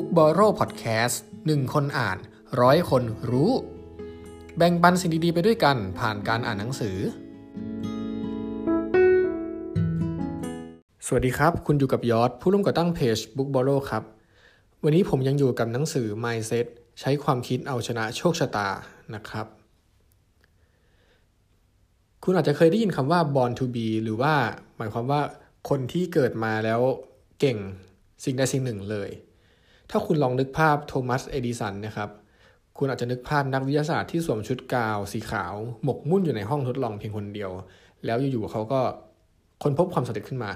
Book b o r r o w Podcast หนึ่งคนอ่านร้อยคนรู้ แบ่งปันสิ่งดีๆไปด้วยกันผ่านการอ่านหนังสือ สวัสดีครับ คุณอยู่กับยอดผู้ร่วมก่อตั้งเพจ Book b o r r o w ครับ วันนี้ผมยังอยู่กับหนังสือ Mindset ใช้ความคิดเอาชนะโชคชะตานะครับ คุณอาจจะเคยได้ยินคำว่า born to be หรือว่าหมายความว่าคนที่เกิดมาแล้วเก่งสิ่งใดสิ่งหนึ่งเลย ถ้าคุณลองนึกภาพโทมัสเอดิสันนะครับคุณอาจจะนึกภาพนักวิทยาศาสตร์ที่สวมชุดกาวน์ สีขาว หมกมุ่นอยู่ในห้องทดลองเพียงคนเดียว แล้วอยู่ๆเขาก็ค้นพบความสำเร็จขึ้นมา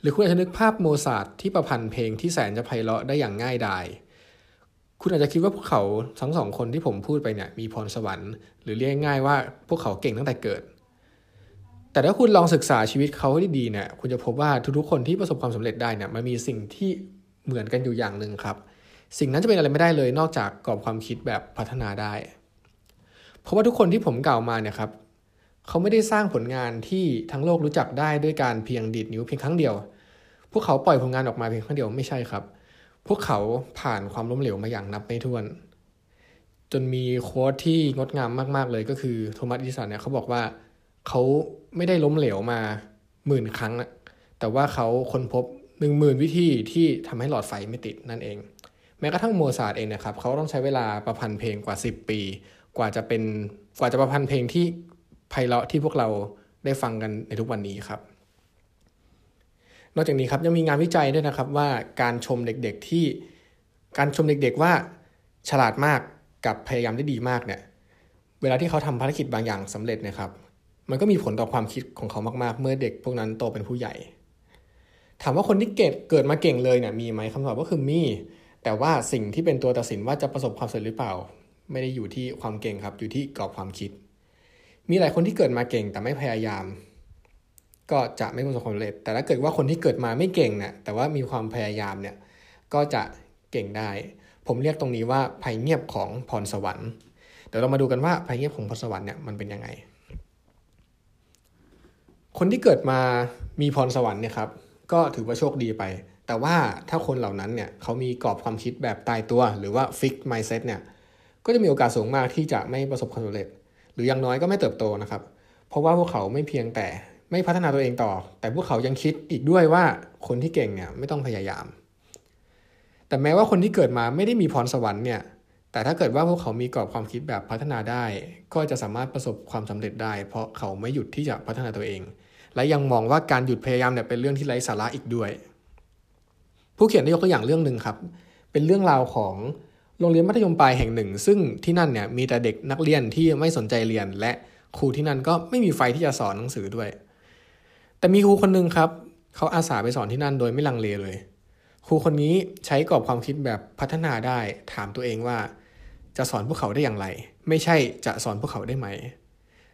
หรือคุณอาจจะนึกภาพโมซาร์ทที่ประพันธ์เพลงที่แสนจะไพเราะได้อย่างง่ายดายคุณอาจจะคิดว่าพวกเขาทั้งสองคนที่ผมพูดไปเนี่ยมีพรสวรรค์หรือเรียกง่ายว่าพวกเขาเก่งตั้งแต่เกิด แต่ถ้าคุณลองศึกษาชีวิตเขาให้ดีๆเนี่ยคุณจะพบว่าทุกๆคนที่ประสบความสำเร็จได้เนี่ยมันมีสิ่งที่ เหมือนกันอยู่อย่างหนึ่งครับ สิ่งนั้นจะเป็นอะไรไม่ได้เลยนอกจากกรอบความคิดแบบพัฒนาได้ เพราะว่าทุกคนที่ผมกล่าวมาเนี่ยครับเขาไม่ได้สร้างผลงานที่ทั้งโลกรู้จักได้ด้วยการเพียงดีดนิ้วเพียงครั้งเดียว พวกเขาปล่อยผลงานออกมาเพียงครั้งเดียวไม่ใช่ครับ พวกเขาผ่านความล้มเหลวมาอย่างนับไม่ถ้วน จนมีโค้ดที่งดงามมากๆเลยก็คือโทมัสดิสันเนี่ยเขาบอกว่าเขาไม่ได้ล้มเหลวมาหมื่นครั้ง แต่ว่าเขาค้นพบ หนึ่งหมื่นวิธีที่ทำให้หลอดไฟไม่ติดนั่นเอง แม้กระทั่งโมซาร์ทเองนะครับเขาต้องใช้เวลาประพันธ์เพลงกว่า 10 ปี กว่าจะเป็นกว่าจะประพันธ์เพลงที่ไพเราะที่พวกเราได้ฟังกันในทุกวันนี้ครับ นอกจากนี้ครับยังมีงานวิจัยด้วยนะครับว่าการชมเด็กๆที่การชมเด็กๆว่าฉลาดมากกับพยายามได้ดีมากเนี่ยเวลาที่เขาทำภารกิจบางอย่างสำเร็จนะครับ มันก็มีผลต่อความคิดของเขามากๆ เมื่อเด็กพวกนั้นโตเป็นผู้ใหญ่ ถามว่าคนที่เกิดเกิดมาเก่งเลยเนี่ยมีไหมคำตอบก็คือมี แต่ว่าสิ่งที่เป็นตัวตัดสินว่าจะประสบความสำเร็จหรือเปล่า ไม่ได้อยู่ที่ความเก่งครับ อยู่ที่กรอบความคิด มีหลายคนที่เกิดมาเก่งแต่ไม่พยายาม ก็จะไม่ประสบความสำเร็จ แต่ถ้าเกิดว่าคนที่เกิดมาไม่เก่งเนี่ยแต่ว่ามีความพยายามเนี่ยก็จะเก่งได้ ผมเรียกตรงนี้ว่าภัยเงียบของพรสวรรค์เดี๋ยวเรามาดูกันว่าภัยเงียบของพรสวรรค์เนี่ยมันเป็นยังไง คนที่เกิดมามีพรสวรรค์เนี่ยครับ ก็ถือว่าโชคดีไป แต่ว่าถ้าคนเหล่านั้นเนี่ยเขามีกรอบความคิดแบบตายตัว หรือว่า fix mindset เนี่ยก็จะมีโอกาสสูงมากที่จะไม่ประสบความสำเร็จ หรืออย่างน้อยก็ไม่เติบโตนะครับ เพราะว่าพวกเขาไม่เพียงแต่ไม่พัฒนาตัวเองต่อ แต่พวกเขายังคิดอีกด้วยว่าคนที่เก่งเนี่ยไม่ต้องพยายาม แต่แม้ว่าคนที่เกิดมาไม่ได้มีพรสวรรค์เนี่ยแต่ถ้าเกิดว่าพวกเขามีกรอบความคิดแบบพัฒนาได้ ก็จะสามารถประสบความสำเร็จได้ เพราะเขาไม่หยุดที่จะพัฒนาตัวเอง และยังมองว่าการหยุดพยายามเนี่ยเป็นเรื่องที่ไร้สาระอีกด้วย ผู้เขียนได้ยกตัวอย่างเรื่องหนึ่งครับ เป็นเรื่องราวของโรงเรียนมัธยมปลายแห่งหนึ่ง ซึ่งที่นั่นเนี่ยมีแต่เด็กนักเรียนที่ไม่สนใจเรียน และครูที่นั่นก็ไม่มีไฟที่จะสอนหนังสือด้วย แต่มีครูคนหนึ่งครับเขาอาสาไปสอนที่นั่นโดยไม่ลังเลเลย ครูคนนี้ใช้กรอบความคิดแบบพัฒนาได้ ถามตัวเองว่า จะสอนพวกเขาได้อย่างไร ไม่ใช่จะสอนพวกเขาได้ไหม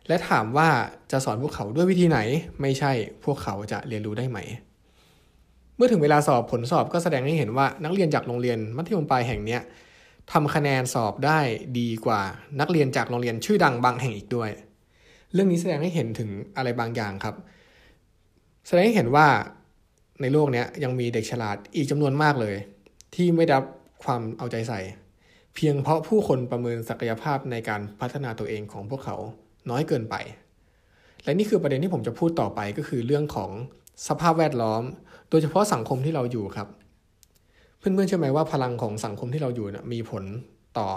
และถามว่าจะสอนพวกเขาด้วยวิธีไหน ไม่ใช่พวกเขาจะเรียนรู้ได้ไหม เมื่อถึงเวลาสอบผลสอบก็แสดงให้เห็นว่านักเรียนจากโรงเรียนมัธยมปลายแห่งนี้ทำคะแนนสอบได้ดีกว่านักเรียนจากโรงเรียนชื่อดังบางแห่งอีกด้วย เรื่องนี้แสดงให้เห็นถึงอะไรบางอย่างครับ แสดงให้เห็นว่าในโลกนี้ยังมีเด็กฉลาดอีกจำนวนมากเลย ที่ไม่รับความเอาใจใส่ เพียงเพราะผู้คนประเมินศักยภาพในการพัฒนาตัวเองของพวกเขา น้อยเกินไป และนี่คือประเด็นที่ผมจะพูดต่อไปก็คือเรื่องของสภาพแวดล้อม โดยเฉพาะสังคมที่เราอยู่ครับ เพื่อนๆเชื่อไหมว่าพลังของสังคมที่เราอยู่นะมีผลต่อ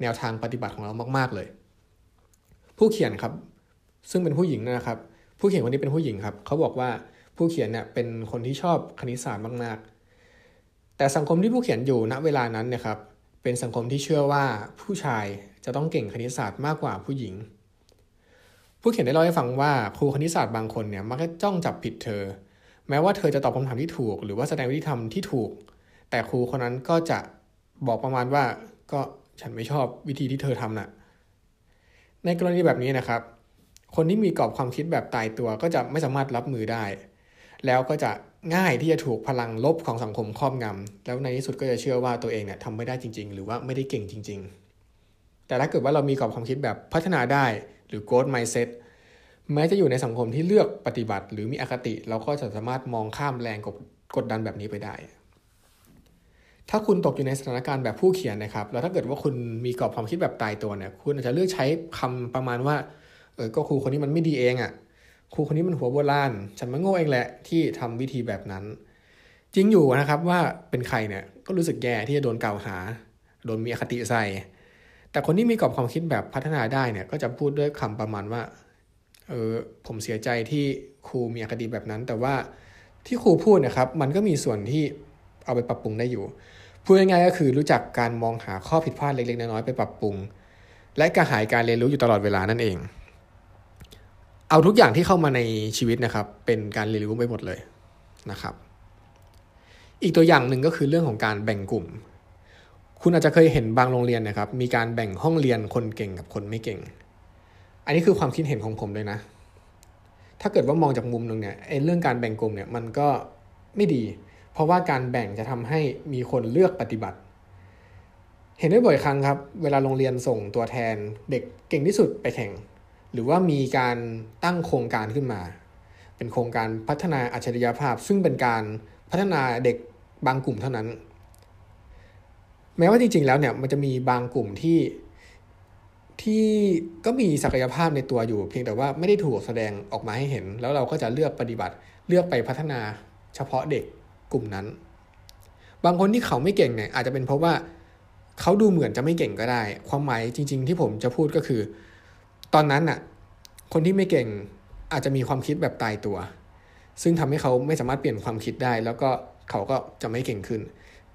แนวทางปฏิบัติของเรามาก ๆเลย ผู้เขียนครับ ซึ่งเป็นผู้หญิงนะครับ ผู้เขียนคนนี้เป็นผู้หญิงครับ เขาบอกว่าผู้เขียนเนี่ยเป็นคนที่ชอบคณิตศาสตร์มาก ๆ แต่สังคมที่ผู้เขียนอยู่ณเวลานั้นเนี่ยครับ เป็นสังคมที่เชื่อว่าผู้ชายจะต้องเก่งคณิตศาสตร์มากกว่าผู้หญิง ผู้เขียนได้เล่าให้ฟังว่าครูคณิตศาสตร์บางคนเนี่ยมักจะจ้องจับผิดเธอ แม้ว่าเธอจะตอบคำถามที่ถูก หรือว่าแสดงวิธีทำที่ถูก แต่ครูคนนั้นก็จะบอกประมาณว่าก็ฉันไม่ชอบวิธีที่เธอทำน่ะ ในกรณีแบบนี้นะครับ คนที่มีกรอบความคิดแบบตายตัวก็จะไม่สามารถรับมือได้ แล้วก็จะง่ายที่จะถูกพลังลบของสังคมครอบงำแล้วในที่สุดก็จะเชื่อว่าตัวเองเนี่ยทำไม่ได้จริง ๆ หรือว่าไม่ได้เก่งจริง ๆ แต่ถ้าเกิดว่าเรามีกรอบความคิดแบบพัฒนาได้ หรือ growth mindset แม้จะอยู่ในสังคมที่เลือกปฏิบัติ หรือมีอคติ เราก็จะสามารถมองข้ามแรงกดดันแบบนี้ไปได้ ถ้าคุณตกอยู่ในสถานการณ์แบบผู้เขียนนะครับ แล้วถ้าเกิดว่าคุณมีกรอบความคิดแบบตายตัวเนี่ย คุณอาจจะเลือกใช้คำประมาณว่า เออ ก็ครูคนนี้มันไม่ดีเองอะ่ะ ครูคนนี้มันหัวโบราณ ฉันมันโง่เองแหละที่ทำวิธีแบบนั้น จริงอยู่นะครับว่าเป็นใครเนี่ย ก็รู้สึกแย่ที่จะโดนกล่าวหา โดนมีอคติใส่ แต่คนที่มีกรอบความคิดแบบพัฒนาได้เนี่ยก็จะพูดด้วยคำประมาณว่าเออผมเสียใจที่ครูมีอคติแบบนั้น แต่ว่าที่ครูพูดนะครับ มันก็มีส่วนที่เอาไปปรับปรุงได้อยู่พูดง่ายๆก็คือรู้จักการมองหาข้อผิดพลาดเล็กๆน้อยๆไปปรับปรุง และกระหายการเรียนรู้อยู่ตลอดเวลานั่นเอง เอาทุกอย่างที่เข้ามาในชีวิตนะครับ เป็นการเรียนรู้ไปหมดเลยนะครับ อีกตัวอย่างหนึ่งก็คือเรื่องของการแบ่งกลุ่ม คุณอาจจะเคยเห็นบางโรงเรียนนะครับ มีการแบ่งห้องเรียนคนเก่งกับคนไม่เก่ง อันนี้คือความคิดเห็นของผมเลยนะ ถ้าเกิดว่ามองจากมุมหนึ่งเนี่ยเรื่องการแบ่งกลุ่มเนี่ยมันก็ไม่ดี เพราะว่าการแบ่งจะทำให้มีคนเลือกปฏิบัติ เห็นได้บ่อยครั้งครับ เวลาโรงเรียนส่งตัวแทนเด็กเก่งที่สุดไปแข่ง หรือว่ามีการตั้งโครงการขึ้นมา เป็นโครงการพัฒนาอัจฉริยภาพ ซึ่งเป็นการพัฒนาเด็กบางกลุ่มเท่านั้น แม้ว่าจริง ๆ แล้วเนี่ยมันจะมีบางกลุ่มที่ที่ก็มีศักยภาพในตัวอยู่ เพียงแต่ว่าไม่ได้ถูกแสดงออกมาให้เห็น แล้วเราก็จะเลือกปฏิบัติเลือกไปพัฒนาเฉพาะเด็กกลุ่มนั้น บางคนที่เขาไม่เก่งเนี่ยอาจจะเป็นเพราะว่าเขาดูเหมือนจะไม่เก่งก็ได้ ความหมายจริง ๆ ที่ผมจะพูดก็คือ ตอนนั้นน่ะ คนที่ไม่เก่งอาจจะมีความคิดแบบตายตัว ซึ่งทำให้เขาไม่สามารถเปลี่ยนความคิดได้ แล้วก็เขาก็จะไม่เก่งขึ้น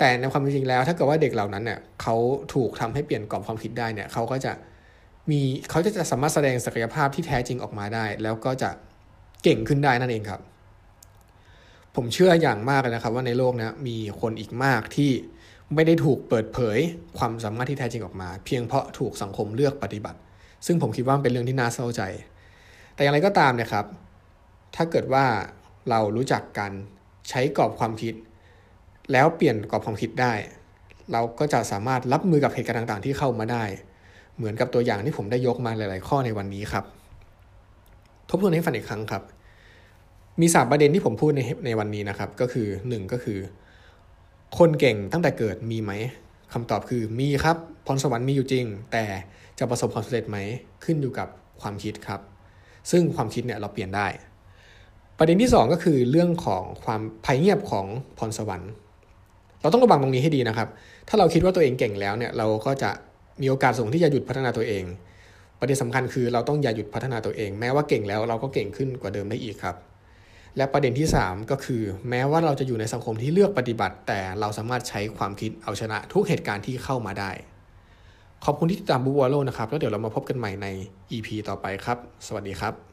แต่ในความจริงแล้ว ถ้าเกิดว่าเด็กเหล่านั้นเนี่ยเขาถูกทำให้เปลี่ยนกรอบความคิดได้เนี่ยเขาก็จะมีเขาจะสามารถแสดงศักยภาพที่แท้จริงออกมาได้ แล้วก็จะเก่งขึ้นได้นั่นเองครับ ผมเชื่ออย่างมากเลยนะครับ ว่าในโลกนี้มีคนอีกมากที่ไม่ได้ถูกเปิดเผยความสามารถที่แท้จริงออกมา เพียงเพราะถูกสังคมเลือกปฏิบัติ ซึ่งผมคิดว่าเป็นเรื่องที่น่าเศร้าใจ แต่อย่างไรก็ตามนะครับ ถ้าเกิดว่าเรารู้จักกันใช้กรอบความคิด แล้วเปลี่ยนกรอบความคิดได้ เราก็จะสามารถรับมือกับเหตุการณ์ต่างๆ ที่เข้ามาได้ เหมือนกับตัวอย่างที่ผมได้ยกมาหลาย ๆ ข้อในวันนี้ครับ ทบทวนให้ฟังอีกครั้งครับ มีสามประเด็นที่ผมพูดในในวันนี้นะครับ ก็คือหนึ่งก็คือ คนเก่งตั้งแต่เกิดมีไหมคำตอบคือมีครับพรสวรรค์มีอยู่จริง แต่จะประสบความสำเร็จไหมขึ้นอยู่กับความคิดครับ ซึ่งความคิดเนี่ยเราเปลี่ยนได้ ประเด็นที่ 2 ก็คือเรื่องของความภัยเงียบของพรสวรรค์ เราต้องระวังตรงนี้ให้ดีนะครับ ถ้าเราคิดว่าตัวเองเก่งแล้วเนี่ยเราก็จะมีโอกาสสูงที่จะหยุดพัฒนาตัวเอง ประเด็นสำคัญคือเราต้องอย่าหยุดพัฒนาตัวเอง แม้ว่าเก่งแล้วเราก็เก่งขึ้นกว่าเดิมได้อีกครับ และประเด็นที่ 3 ก็คือ แม้ว่าเราจะอยู่ในสังคมที่เลือกปฏิบัติ แต่เราสามารถใช้ความคิดเอาชนะทุกเหตุการณ์ที่เข้ามาได้ ขอบคุณที่ติดตามบูวอลโลนะครับแล้วเดี๋ยวเรามาพบกันใหม่ใน EP ต่อไปครับ สวัสดีครับ